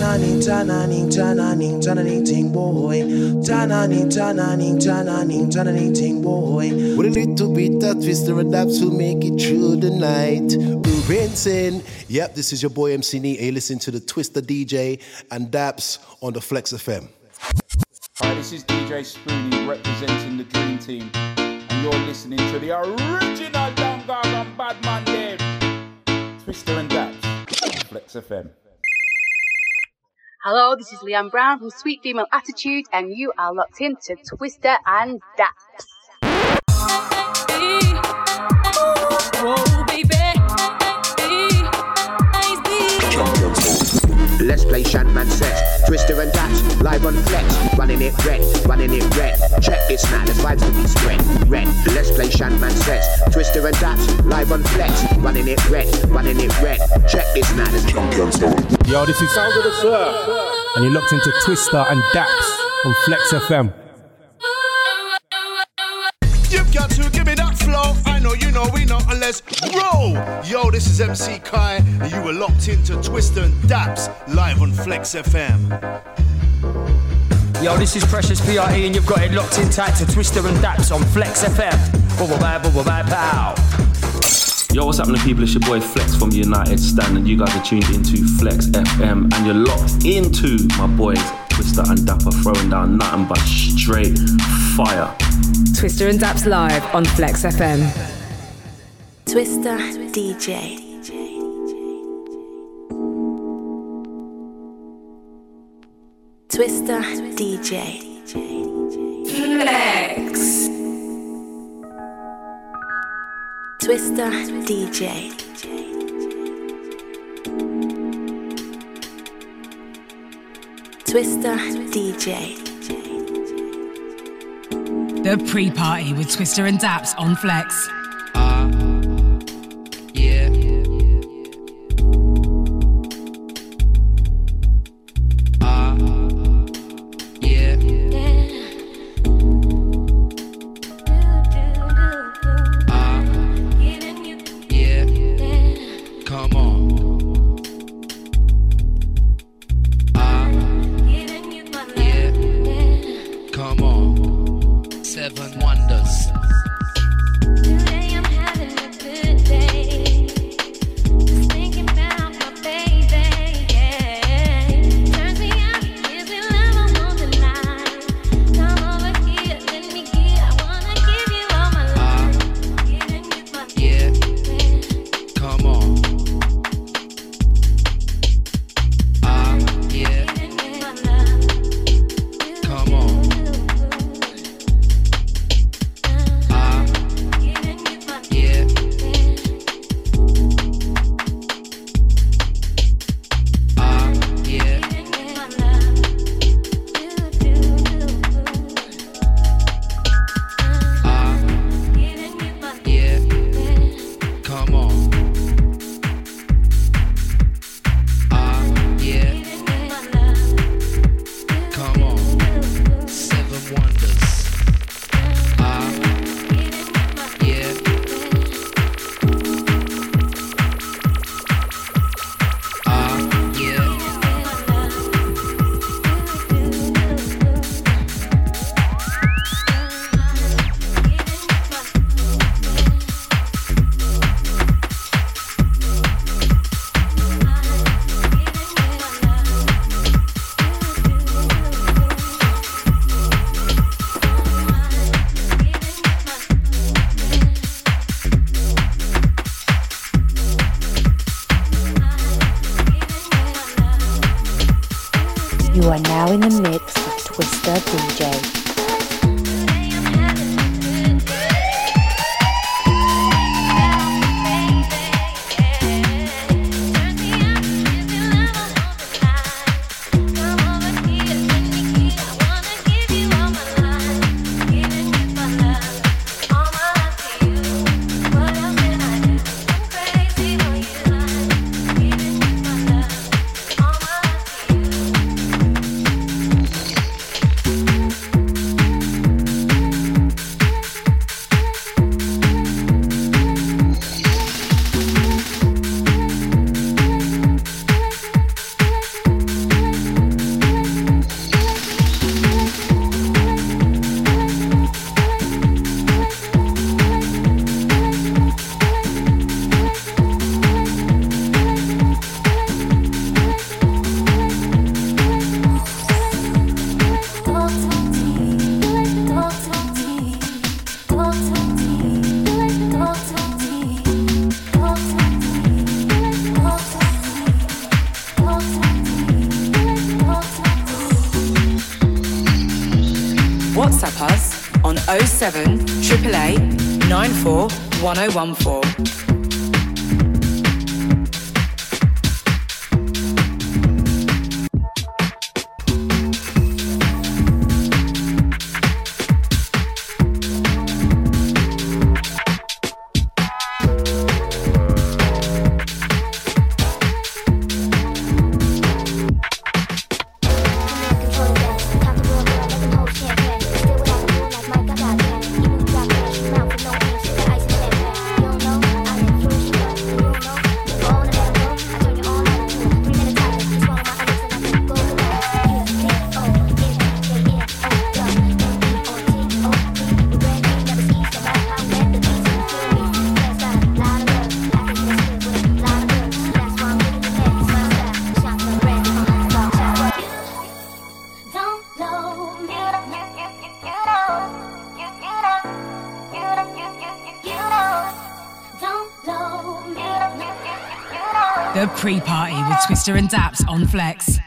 Tananing, tananing, tananing, tananing, ting boy. Tananing, tananing, tananing, tananing, ting boy. With a little bit of TW!STA and DAPPZ to make it through the night. Rinsing. Yep, this is your boy MC Neat. You listen to the TW!STA DJ and DAPPZ on the Flex FM. Hi, this is DJ Spoonie representing the Dream Team, and you're listening to the original Don Gargan Badman Dave. TW!STA and DAPPZ, Flex FM. Hello, this is Leanne Brown from Sweet Female Attitude, and you are locked into TW!STA and DAPPZ. Whoa, oh, baby. Let's play Shantman sets. TW!STA and DAPPZ, live on flex. Running it red, running it red. Check this now, the vibes to be spread. Red. Let's play Shantman sets. TW!STA and DAPPZ, live on flex. Running it red, running it red. Check this now, the Yo, this is Sound of the Surf. And you're locked into TW!STA and DAPPZ on Flex FM. You've got to give me that flow. I know you know we know, and let's roll. Yo, this is MC Kai, and you were locked into TW!STA and DAPPZ live on Flex FM. Yo, this is Precious PRE, and you've got it locked in tight to TW!STA and DAPPZ on Flex FM. Bubble bye, bubble bye, pow. Yo, what's happening, people? It's your boy Flex from United Stand, and you guys are tuned into Flex FM, and you're locked into my boys TW!STA and Dapper throwing down nothing but straight fire. TW!STA and DAPPZ live on Flex FM. TW!STA DJ. TW!STA DJ. Flex. TW!STA DJ. TW!STA DJ. The pre party with TW!STA and DAPPZ on Flex. 1014. Pre party with TW!STA and DAPPZ on Flex.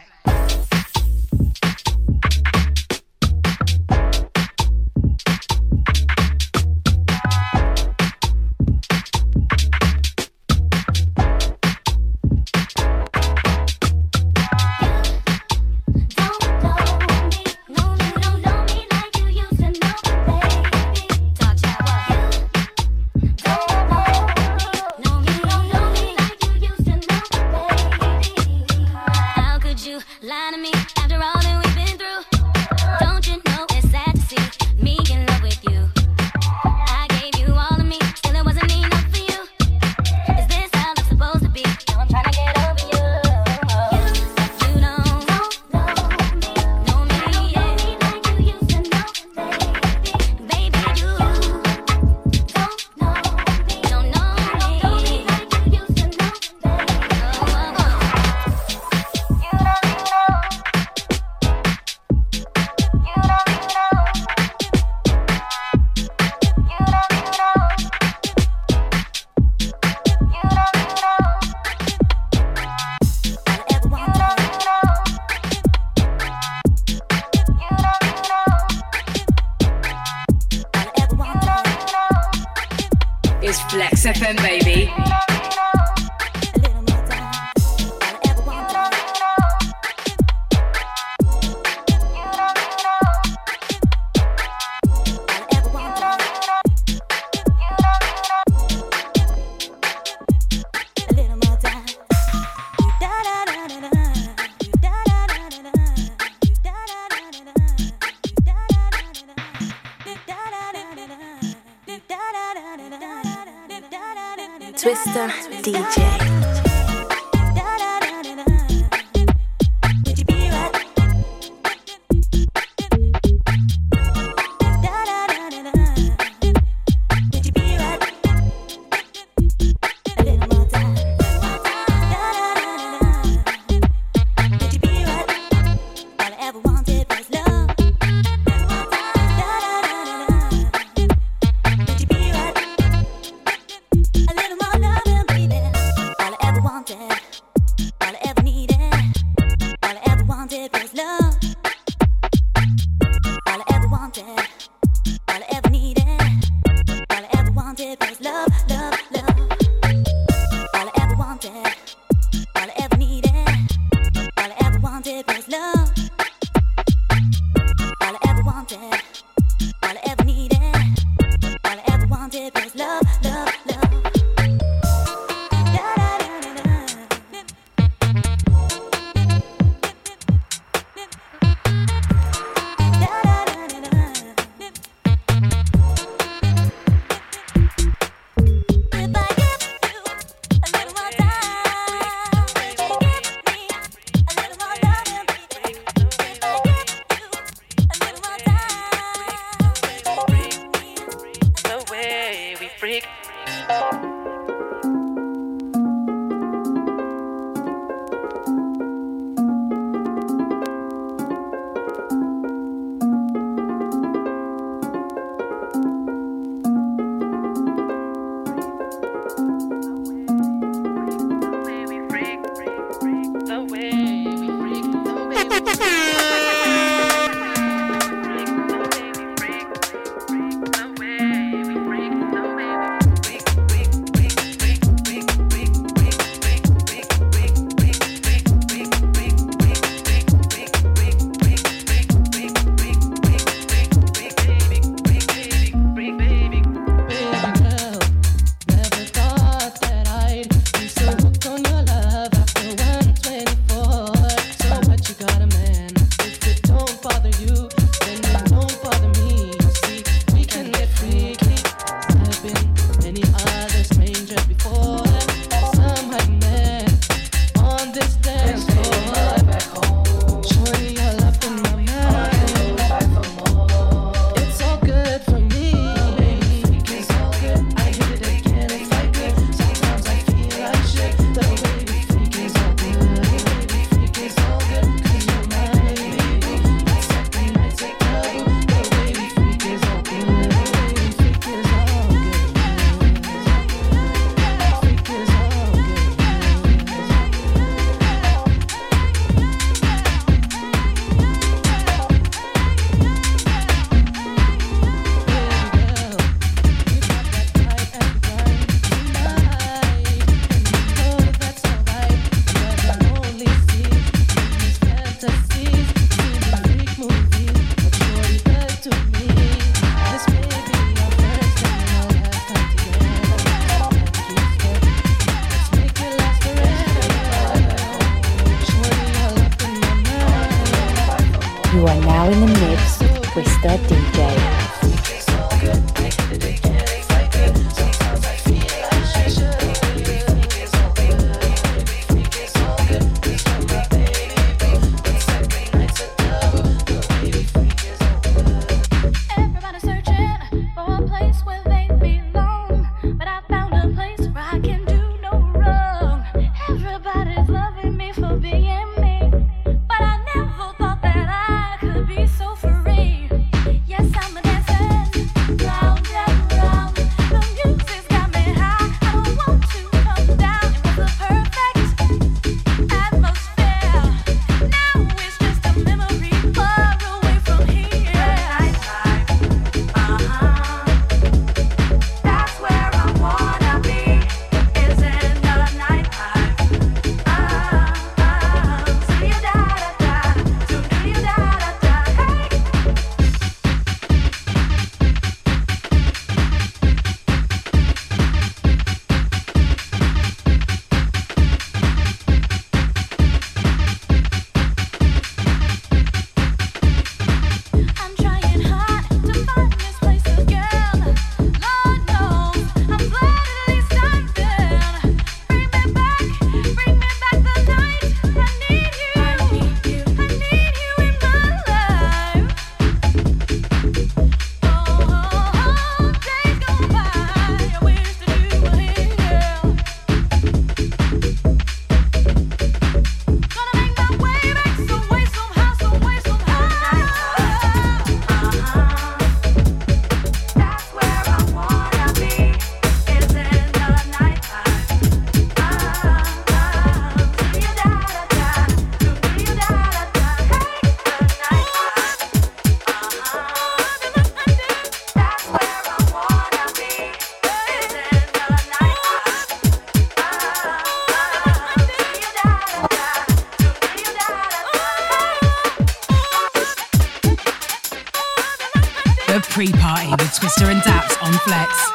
And DAPPZ on Flex.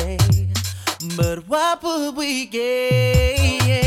Today. But what would we gain?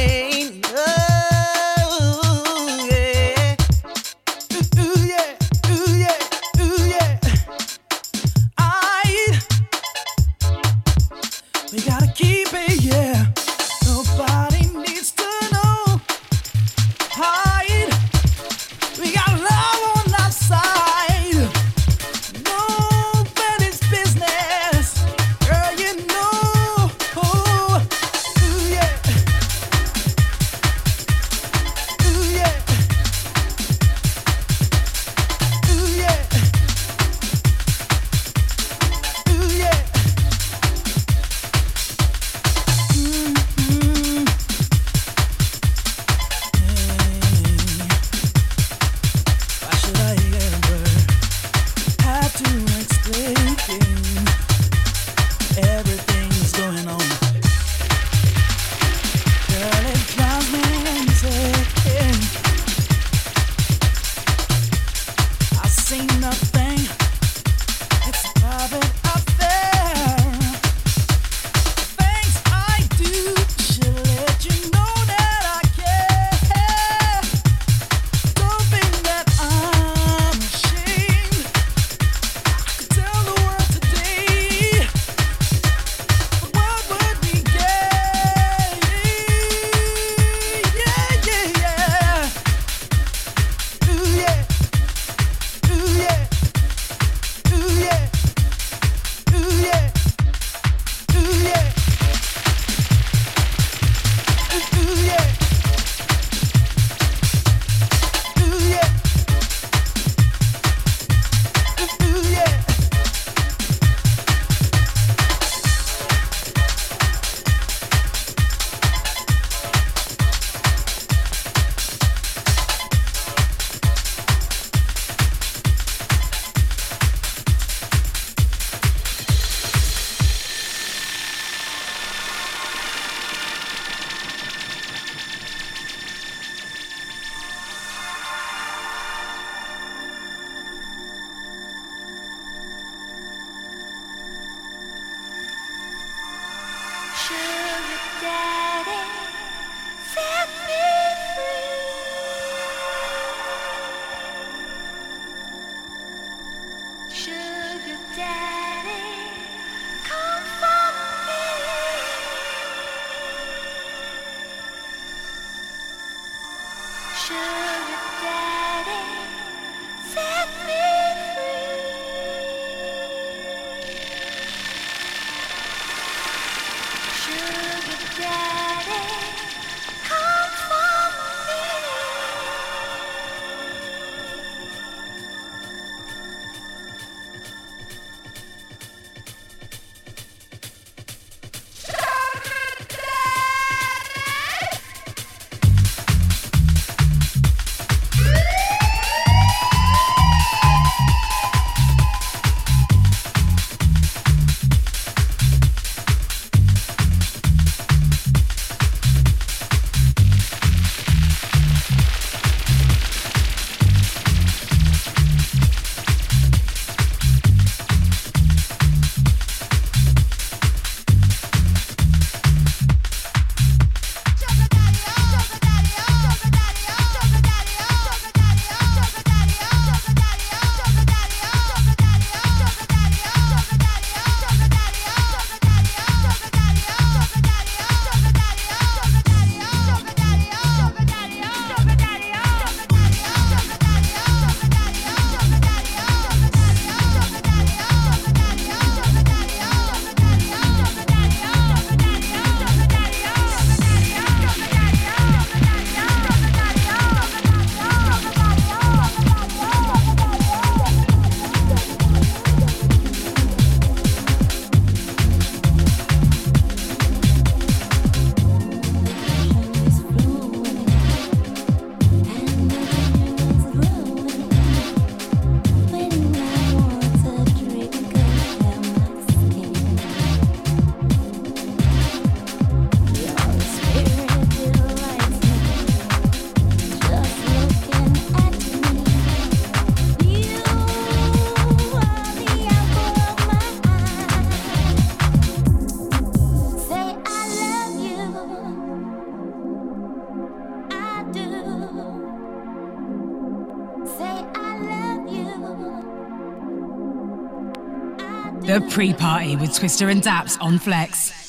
The pre party with TW!STA and DAPPZ on Flex.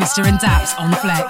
TW!STA and DAPPZ on Flex.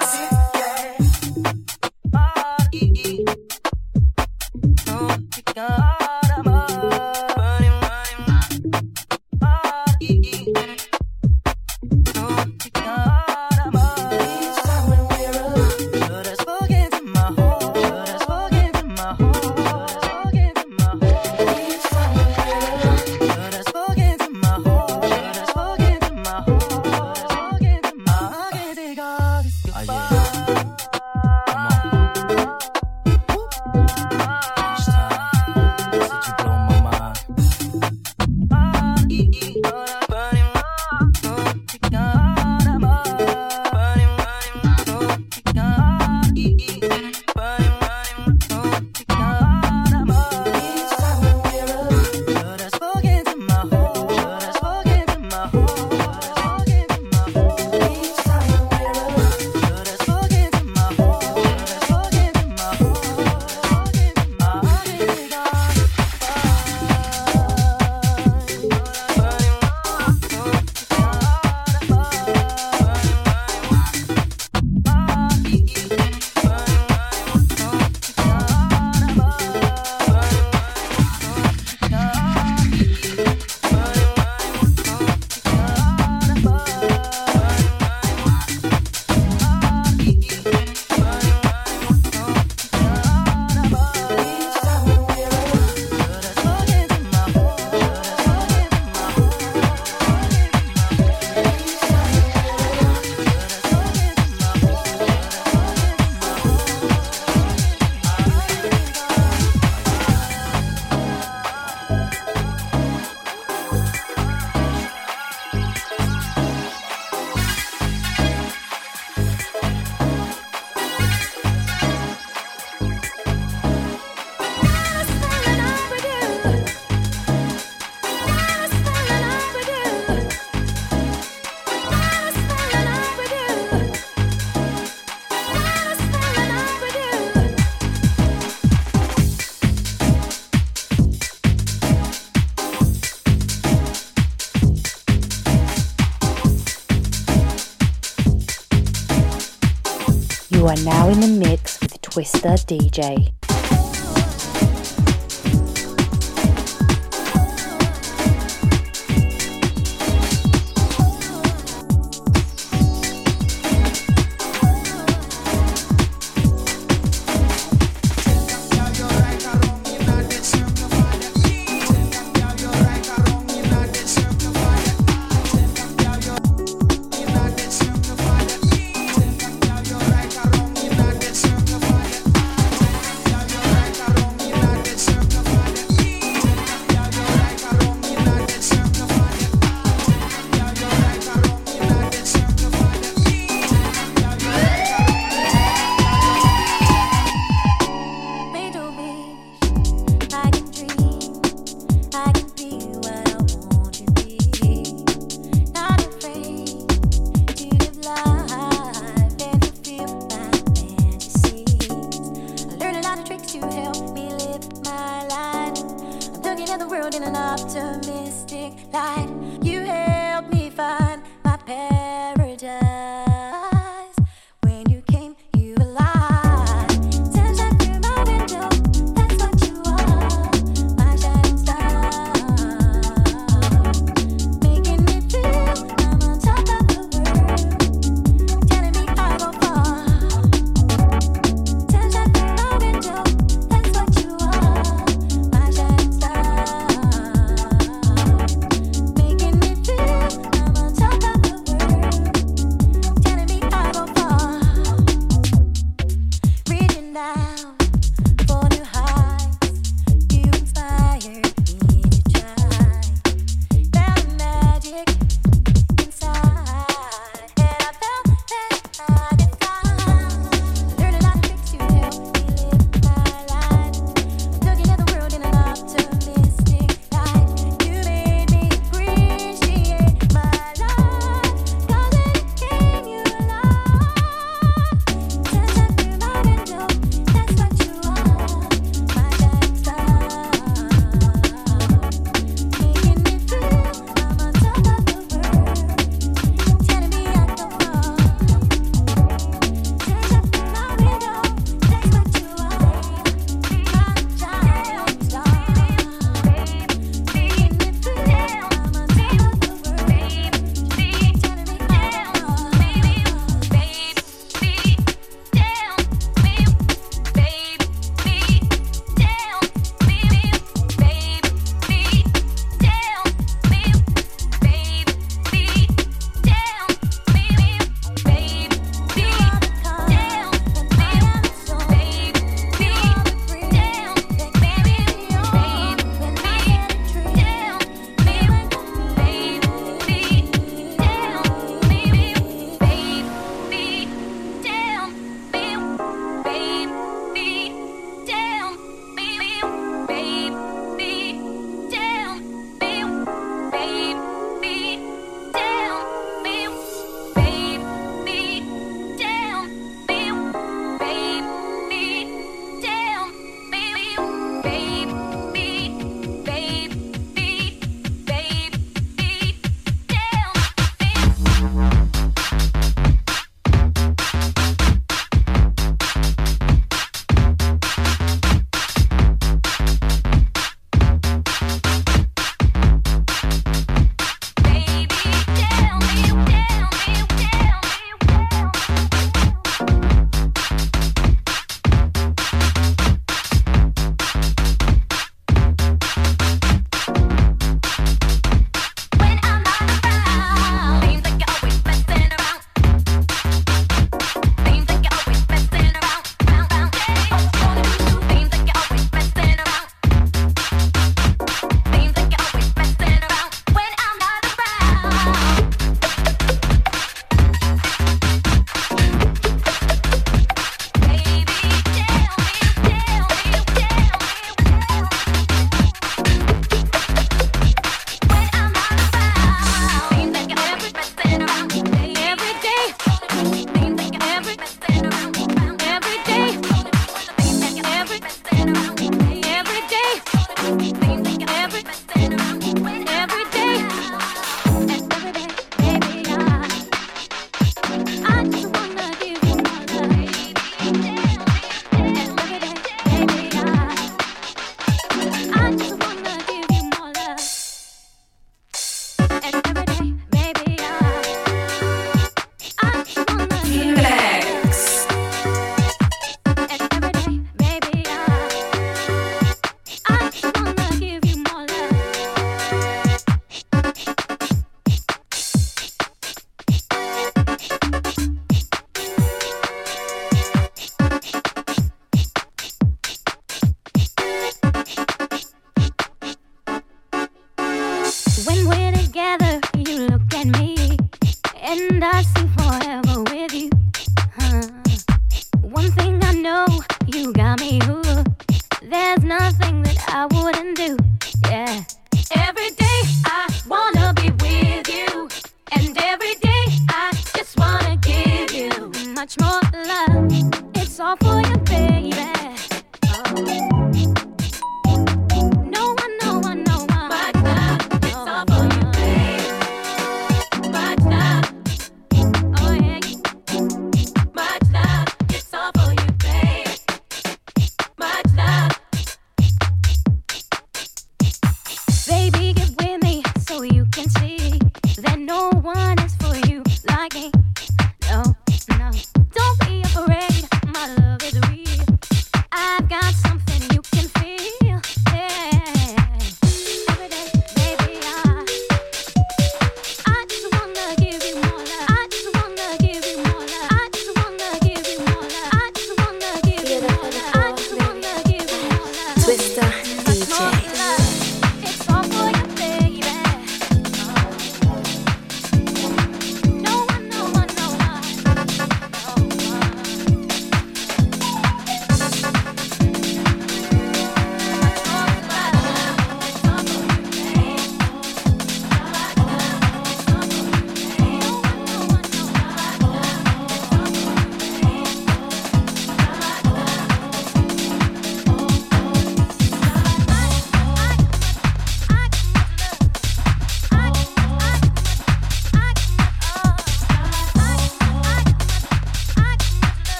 in the mix with TW!STA DJ.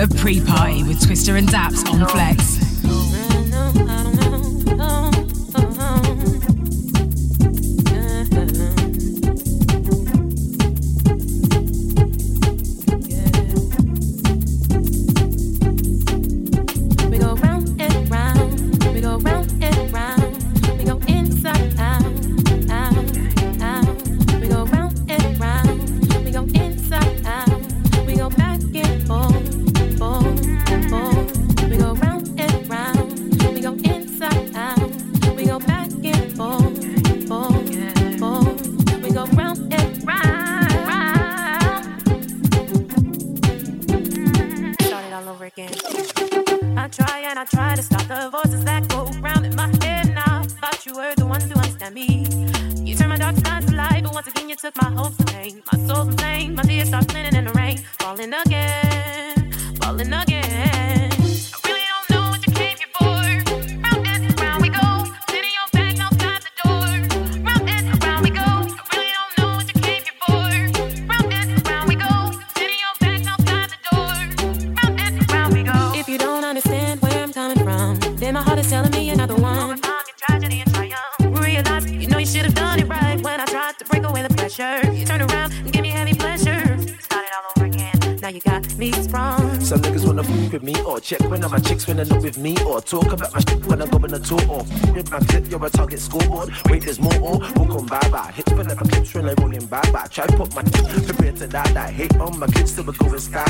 Of pre party with TW!STA and DAPPZ on Flex. hit scoreboard. Wait, there's more. Or walk on bye bye. Hit for never clips when I rolling bye bye. Try put my kids compared to that. I hate on my kids till we're going sky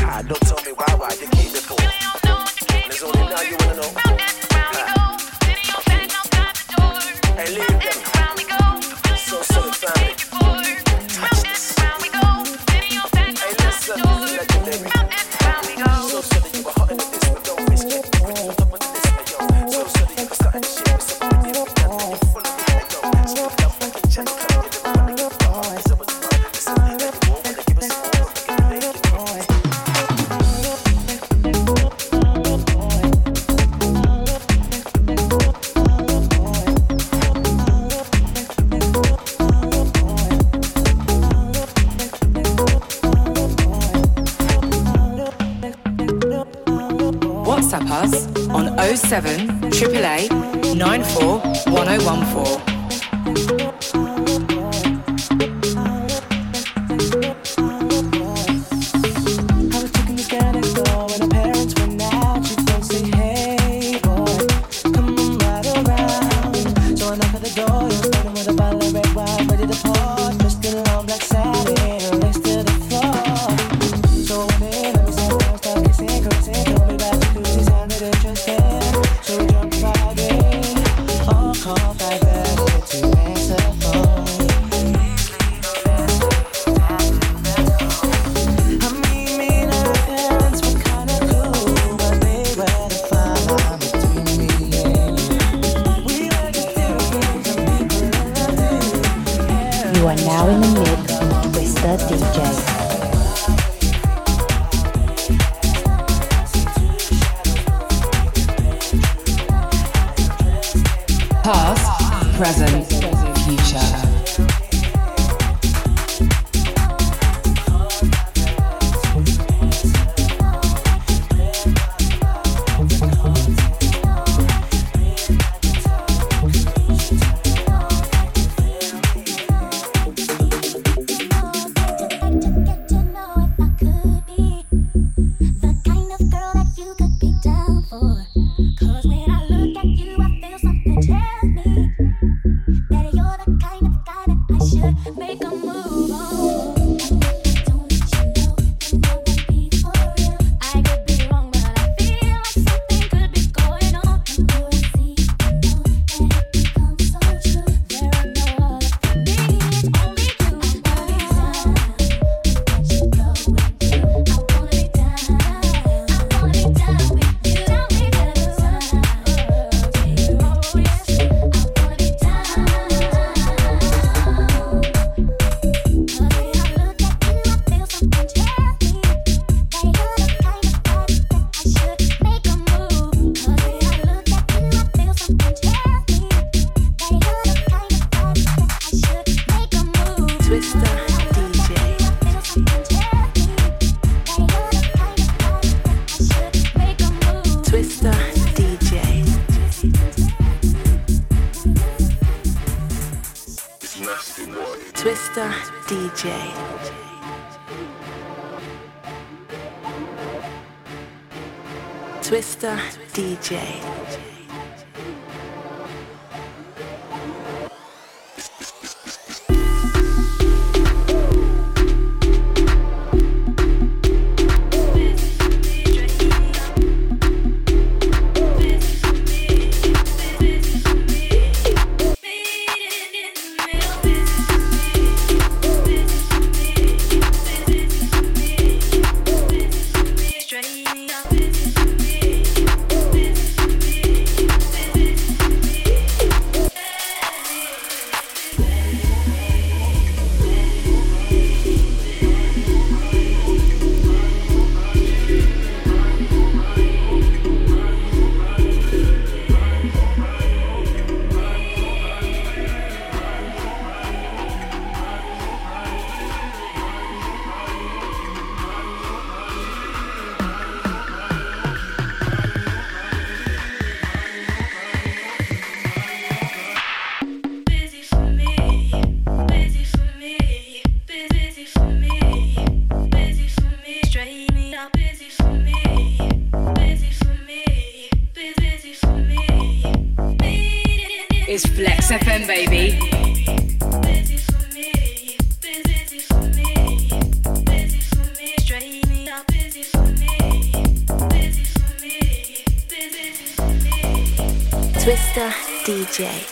DJ.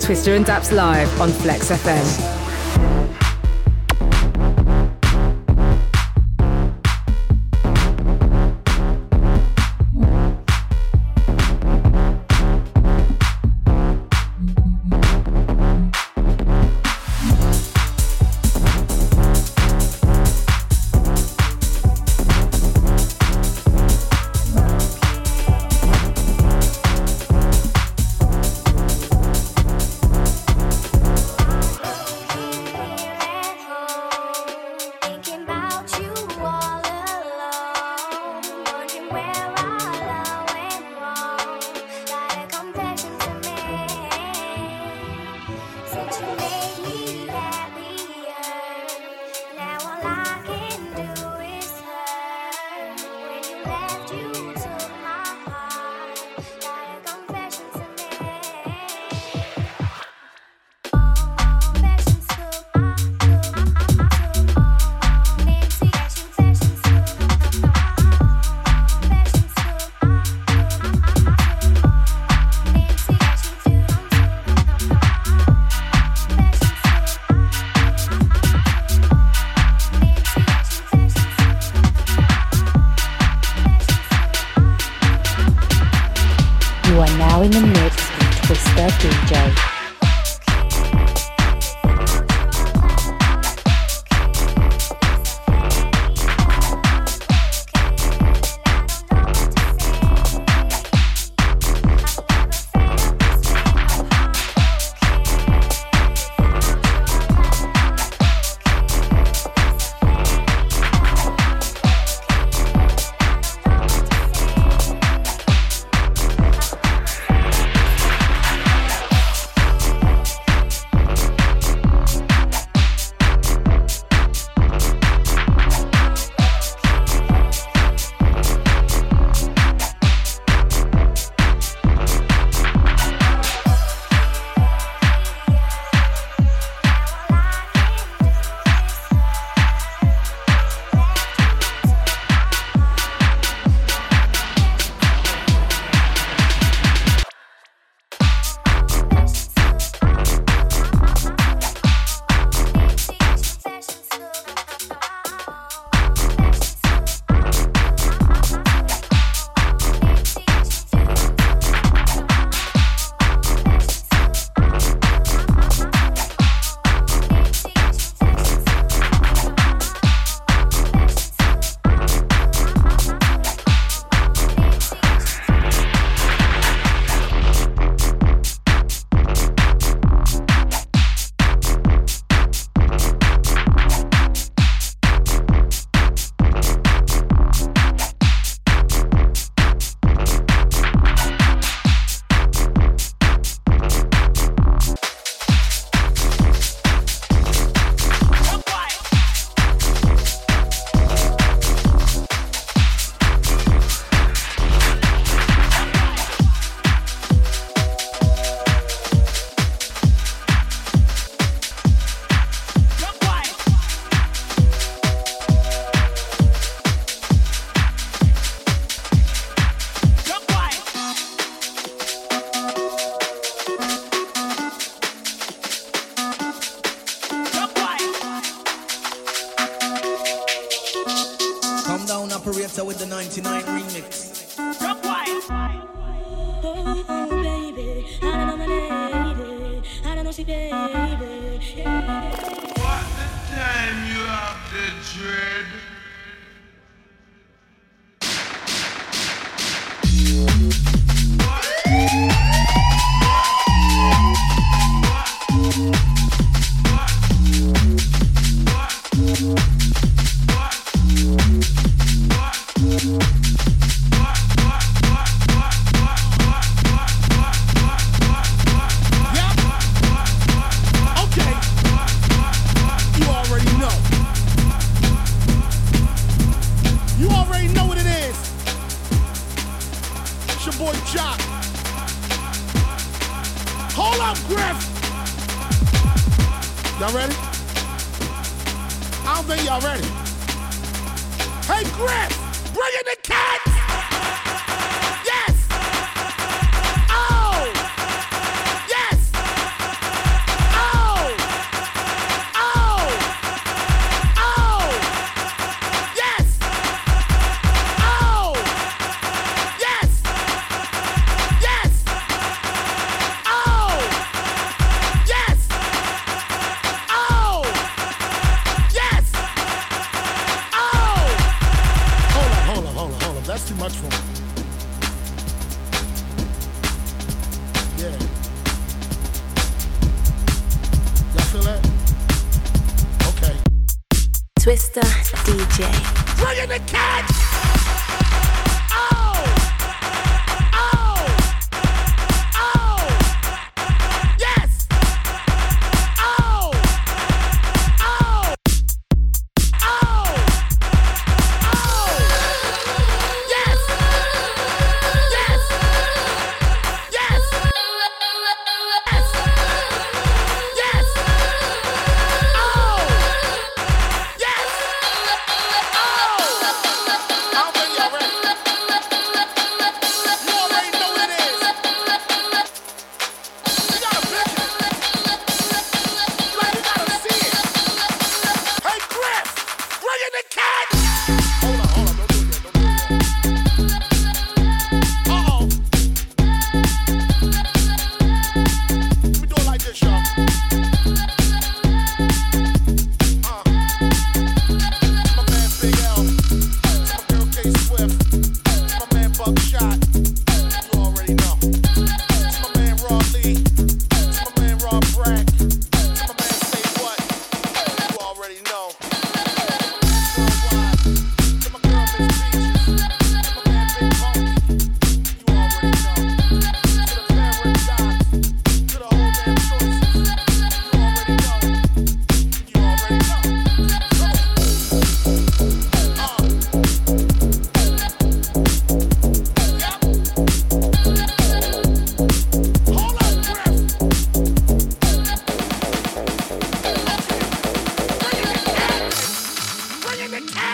TW!STA and DAPPZ live on Flex FM.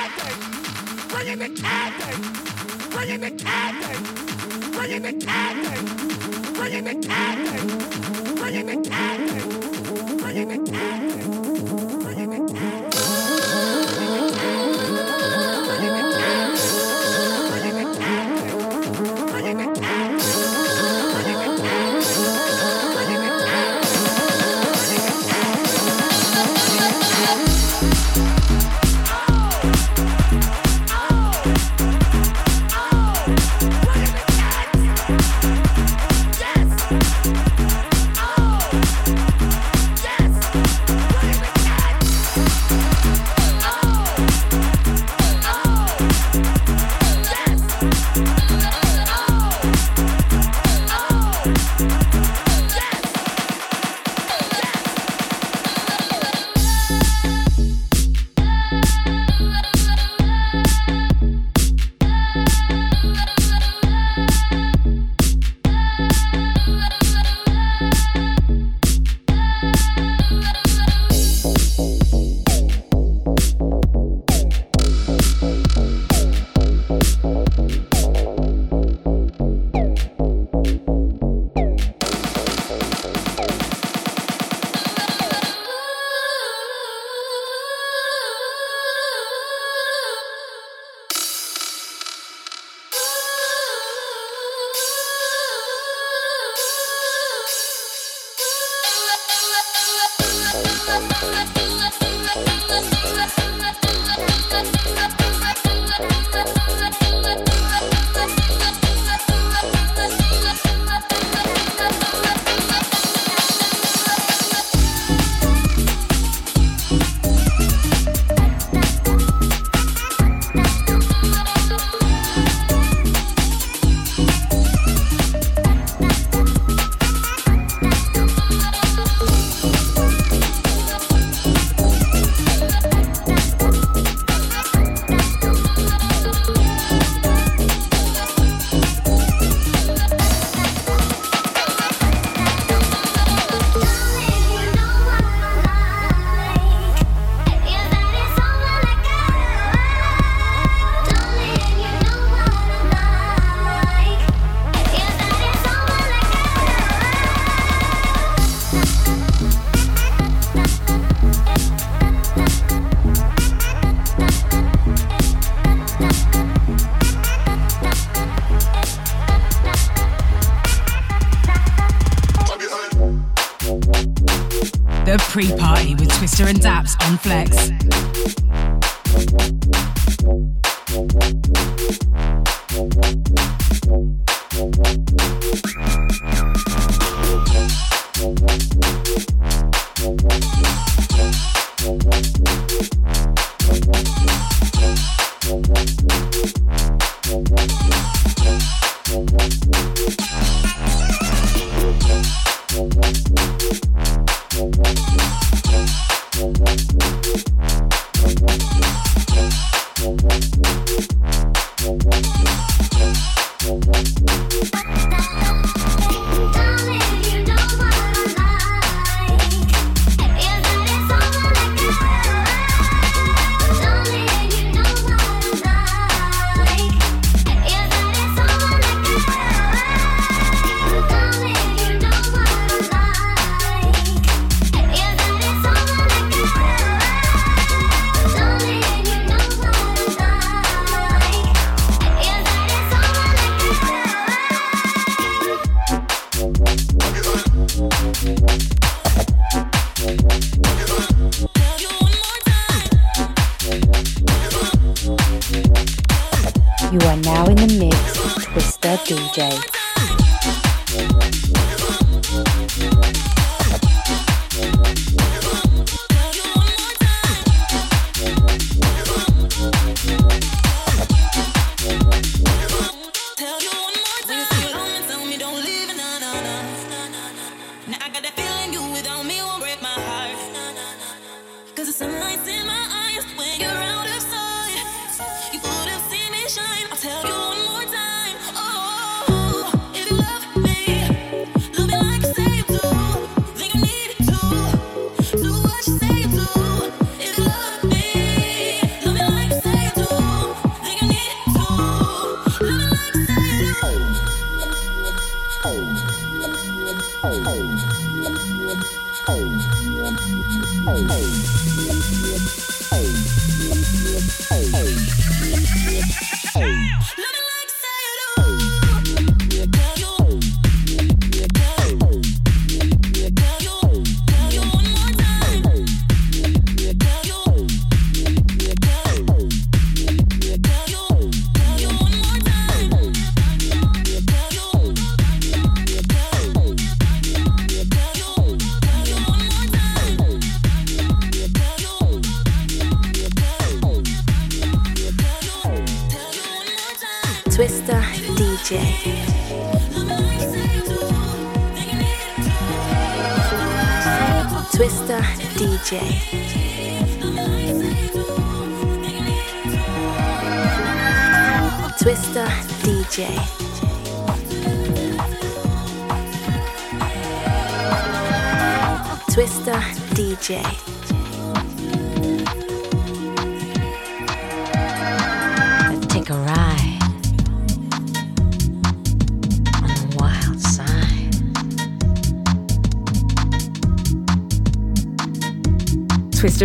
McCandler. William McCandler. William McCandler. William bring William McCandler. William McCandler. William Pre-party with TW!STA and DAPPZ.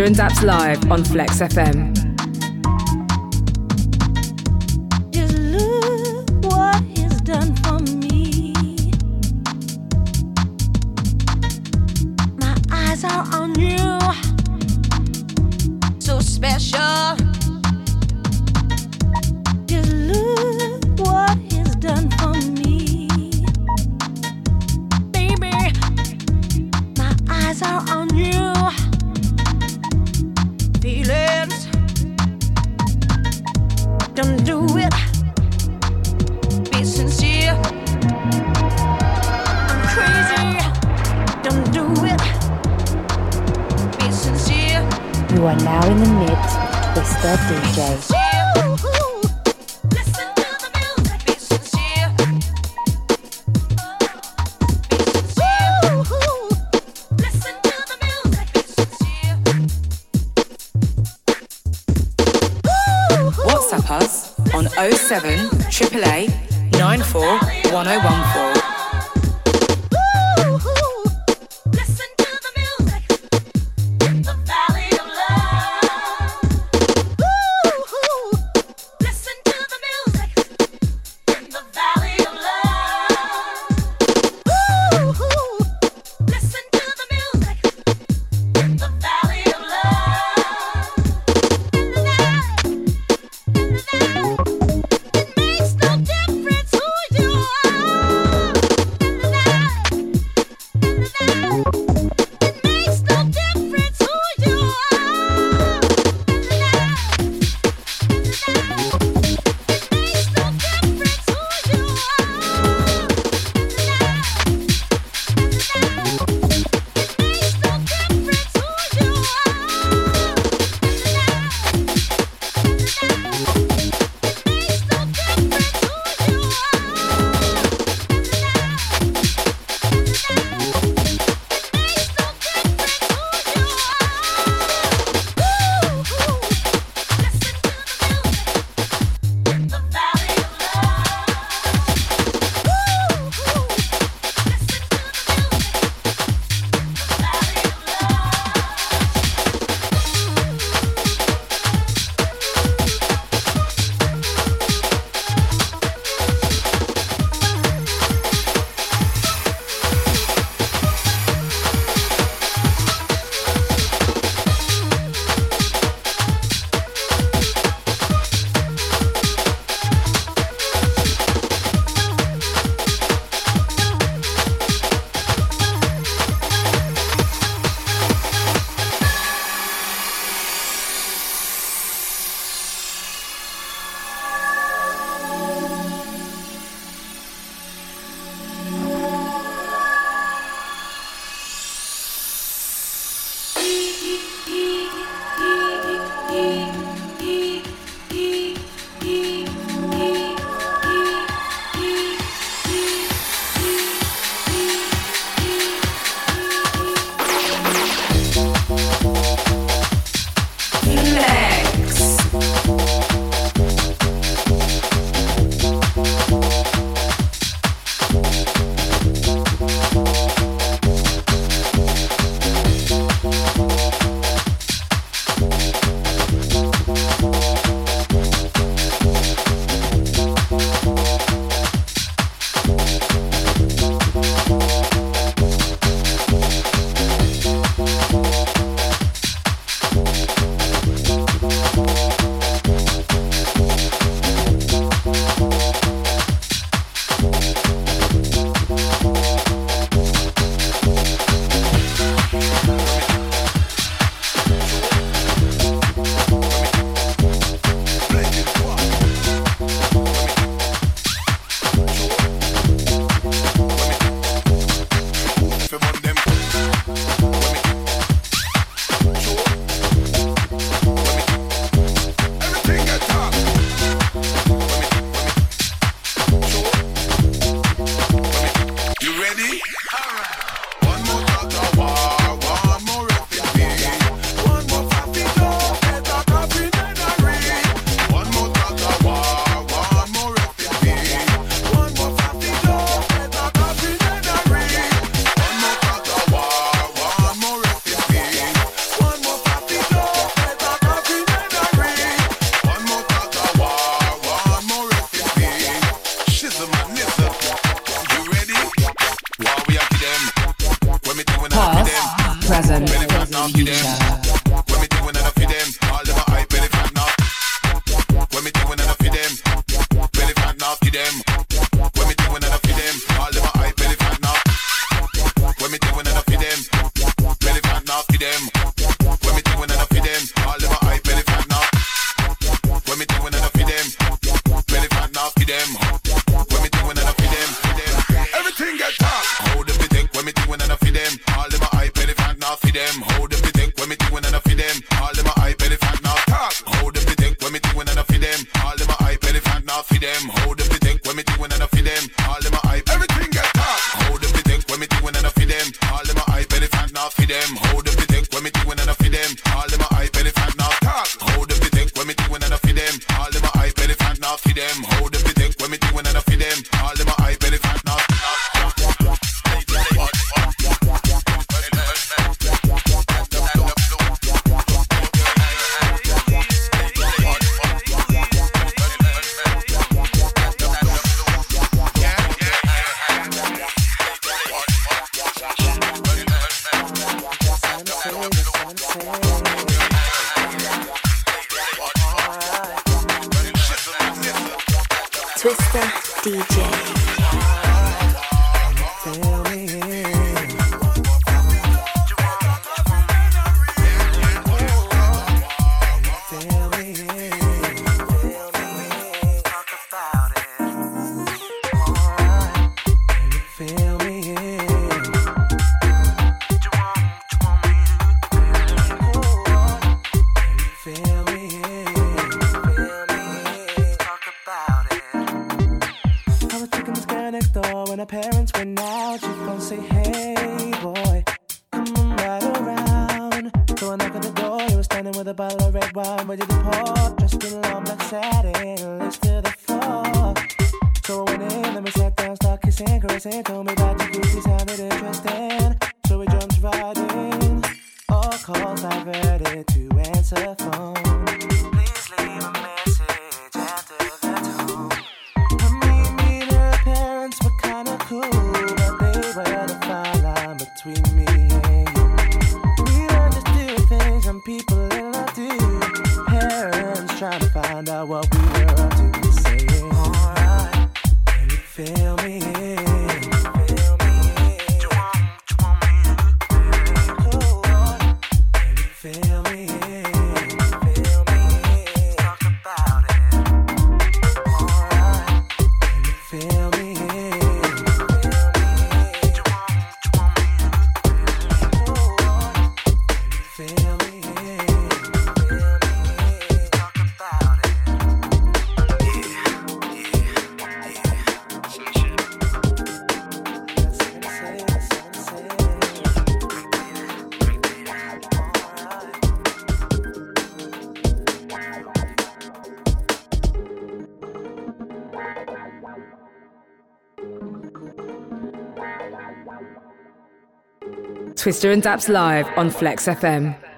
And Apps Live on Flex FM. 07 AAA 94 1014. TW!STA and DAPPZ live on Flex FM.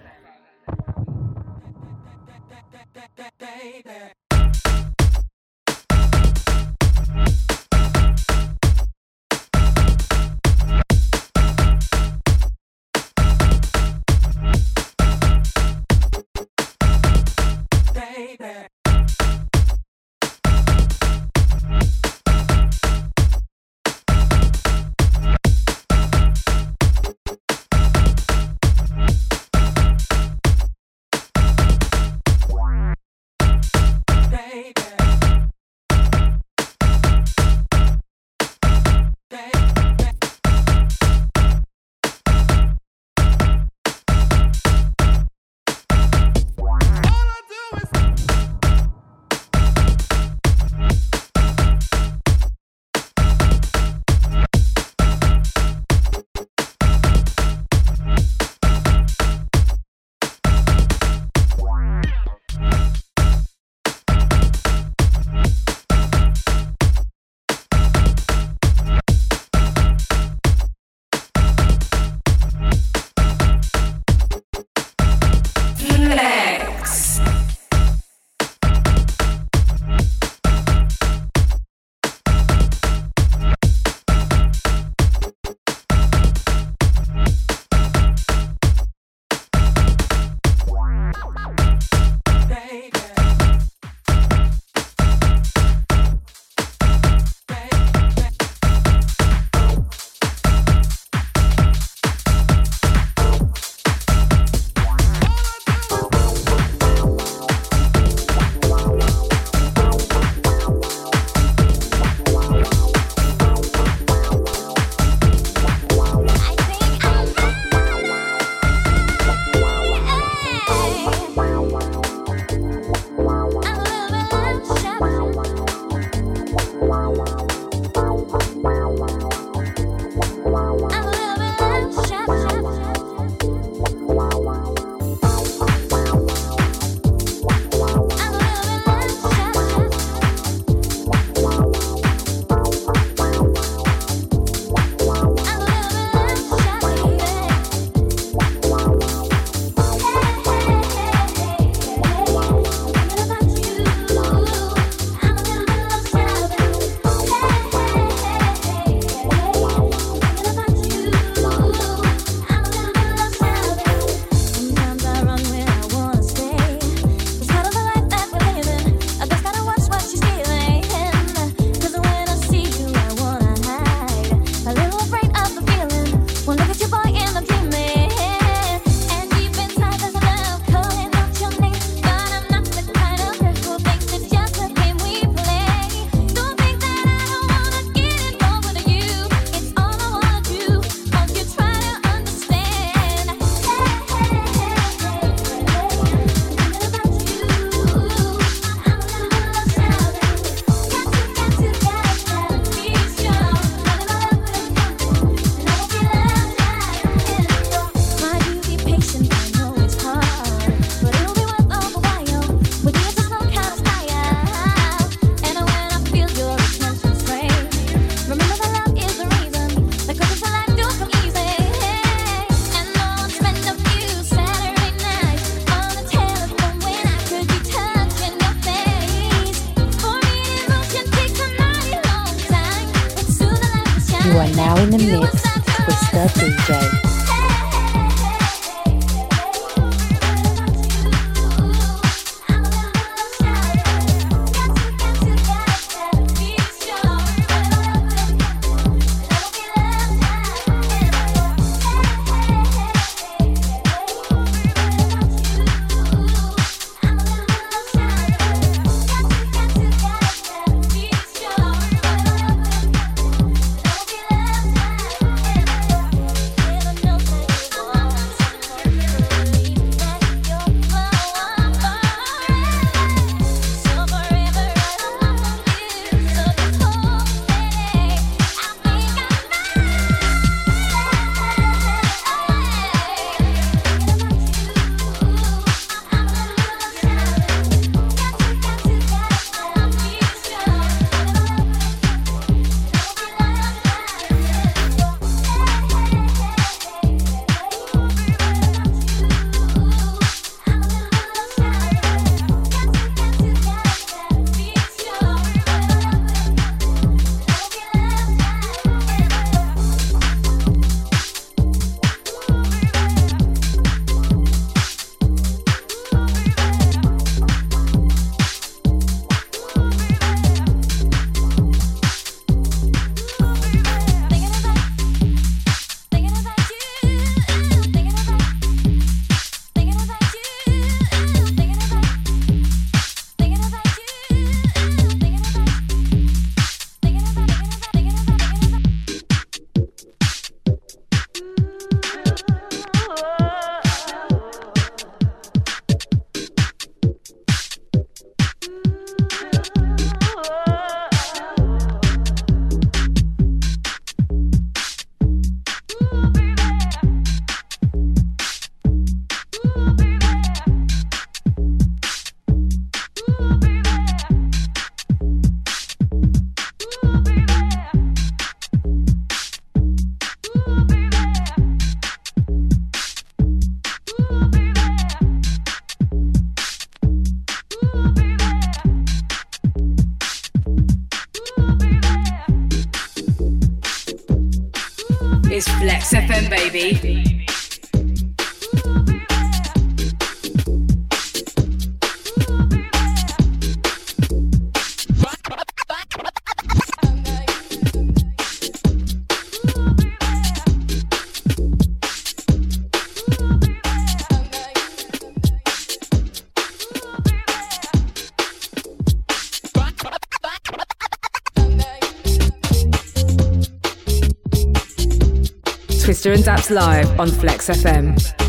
Live on Flex FM.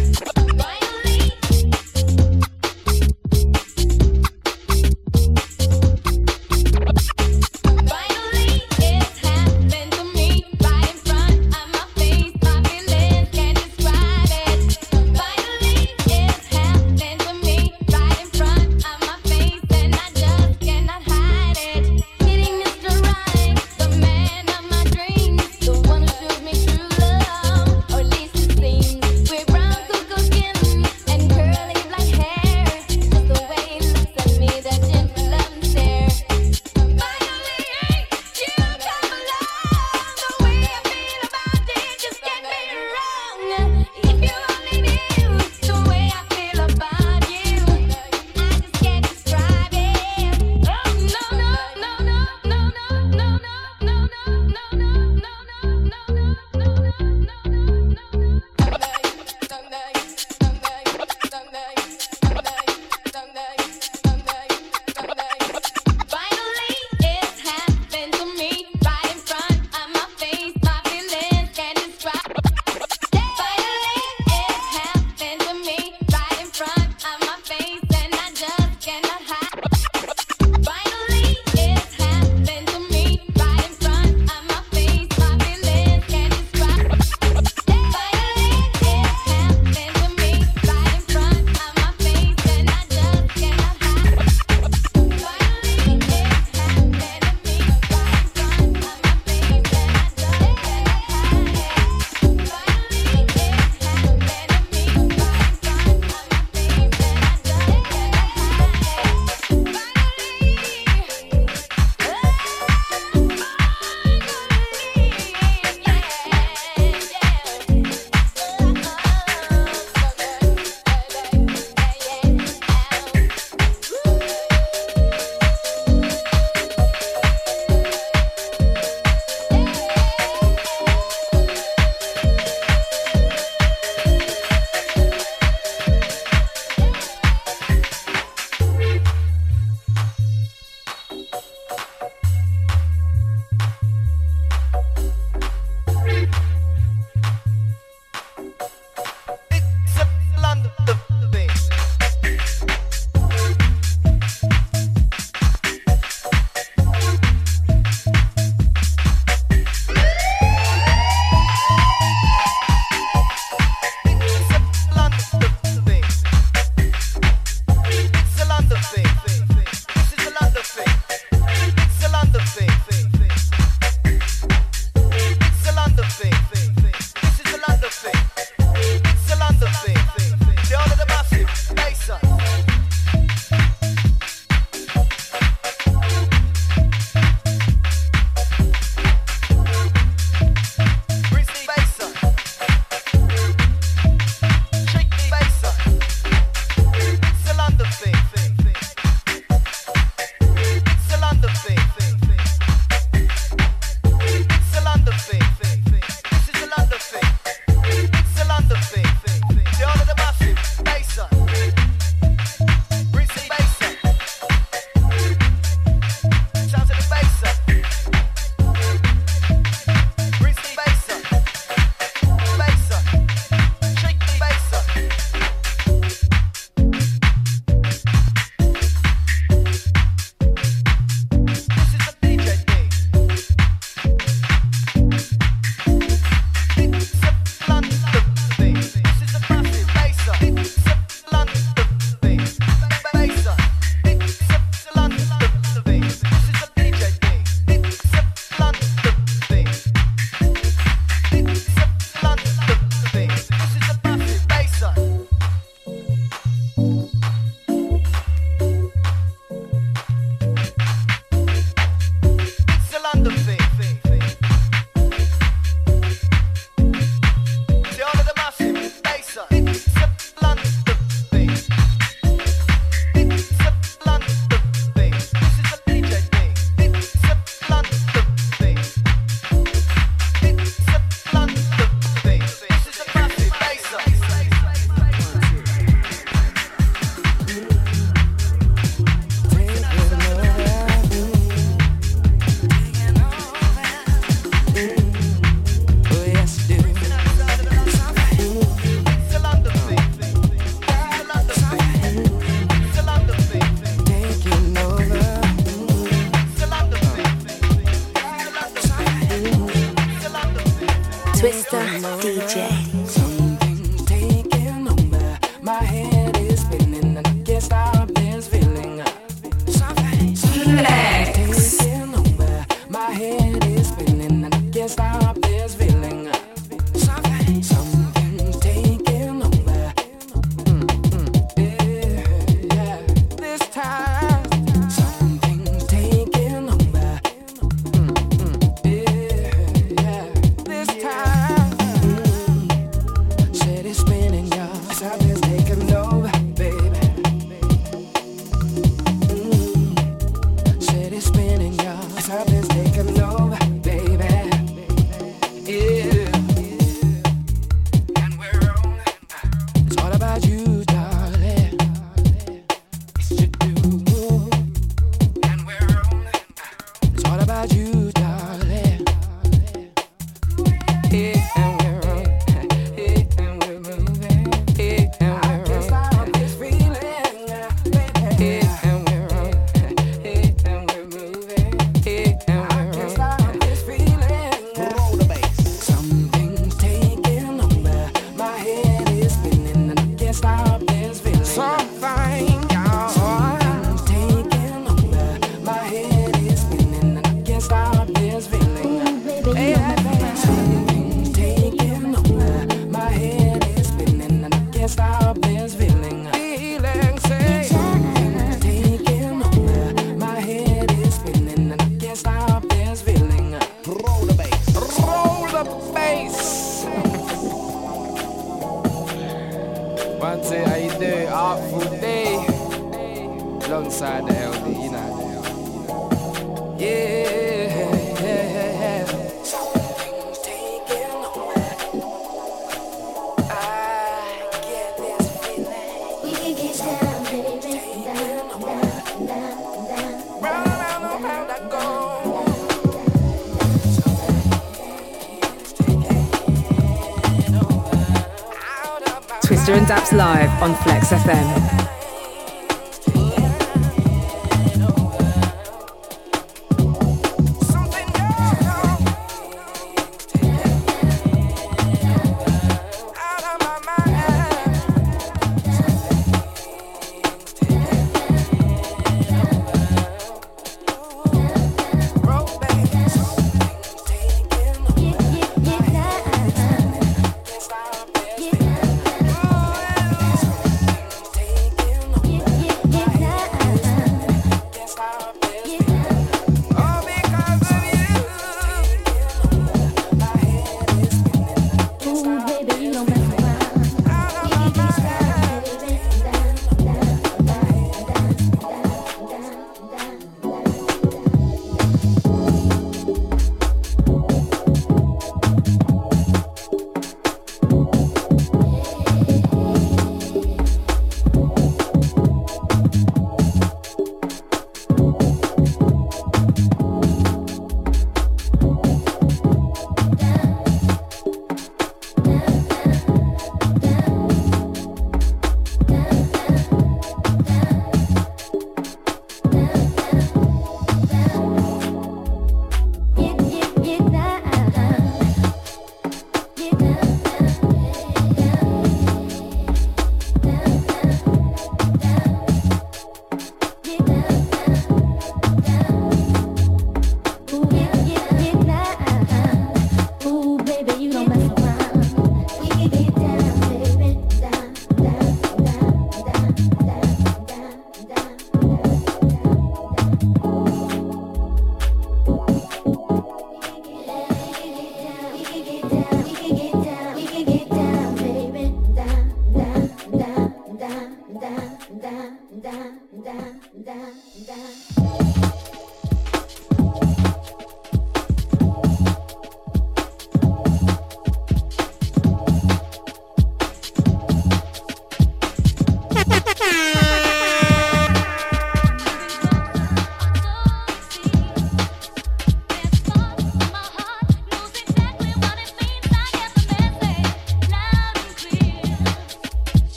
On Flex FM.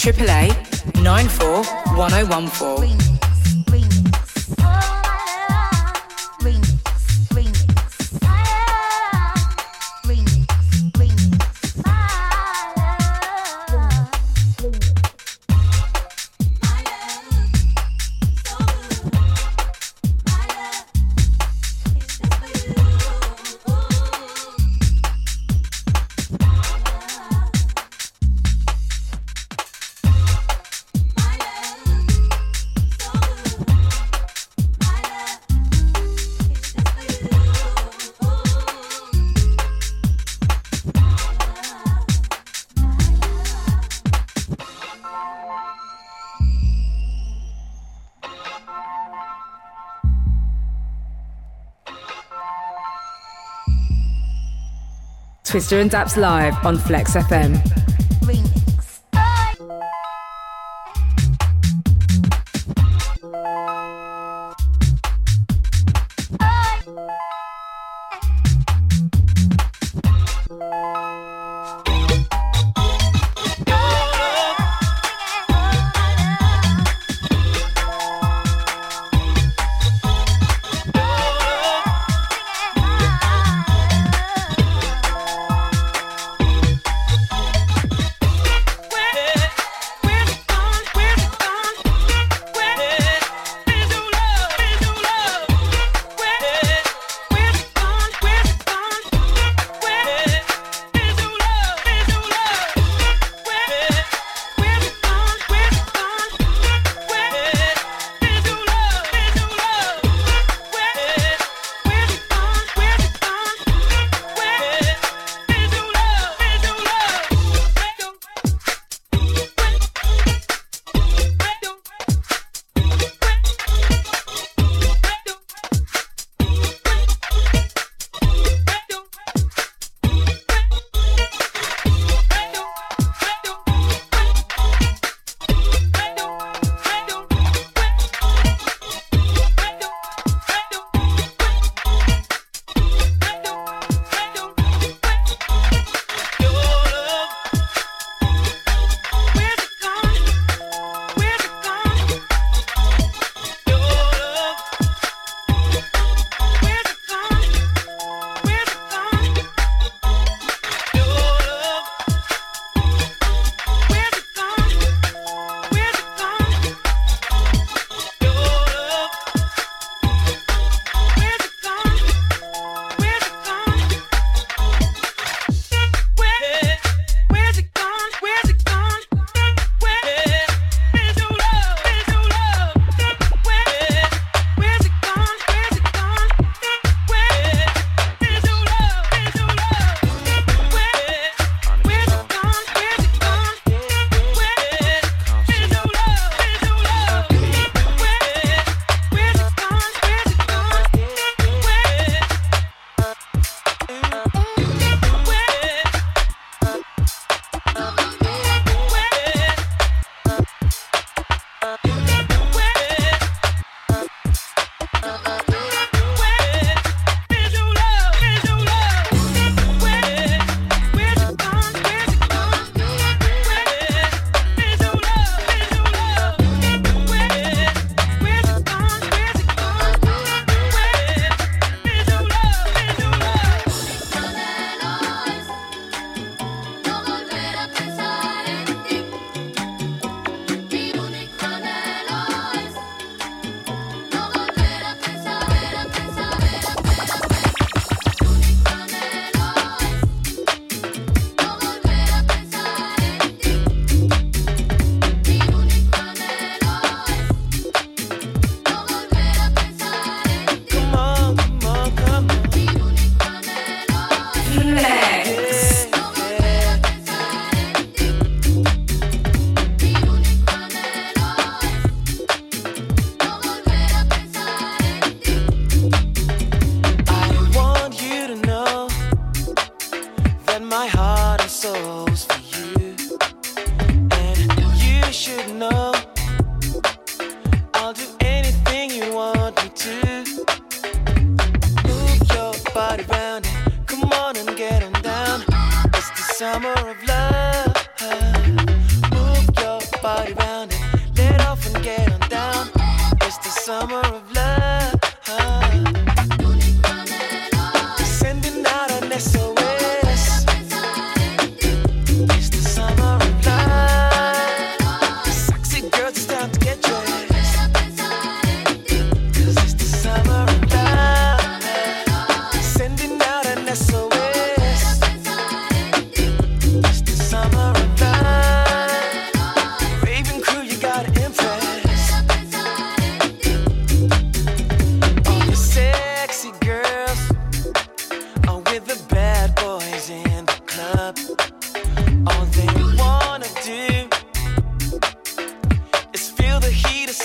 07 888 TW!STA and DAPPZ live on Flex FM.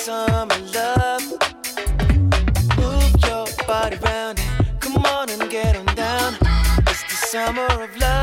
summer love. Move your body round and come on and get on down. It's the summer of love.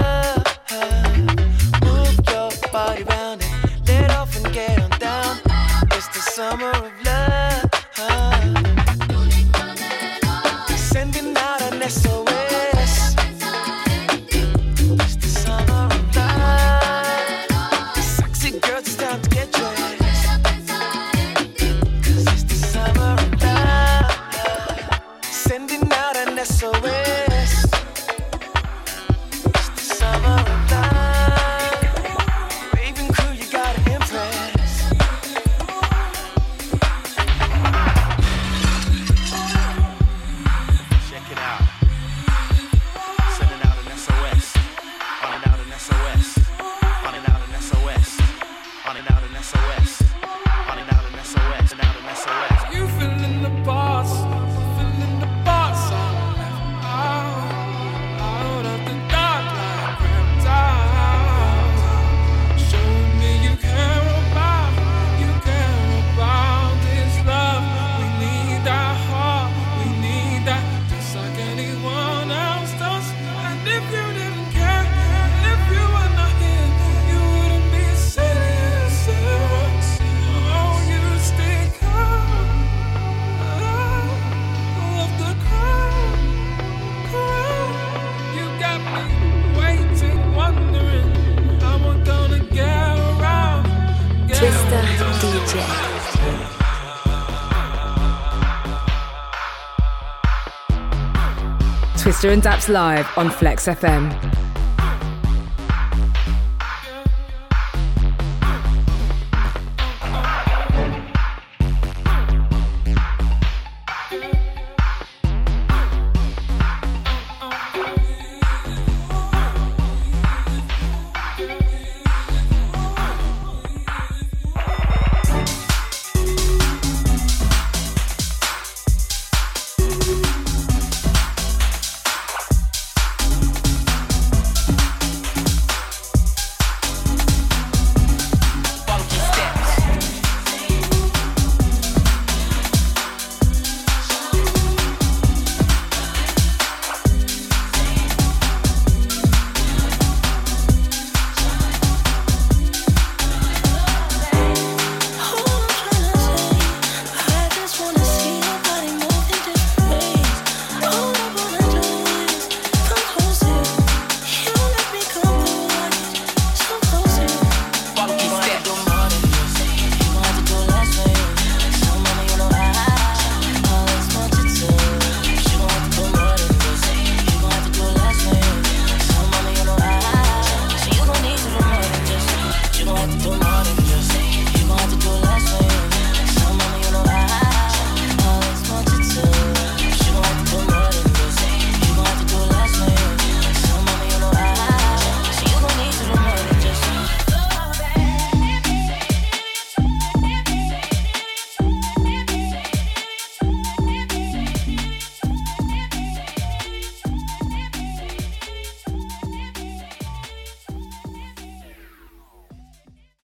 Baxter and DAPPZ live on Flex FM.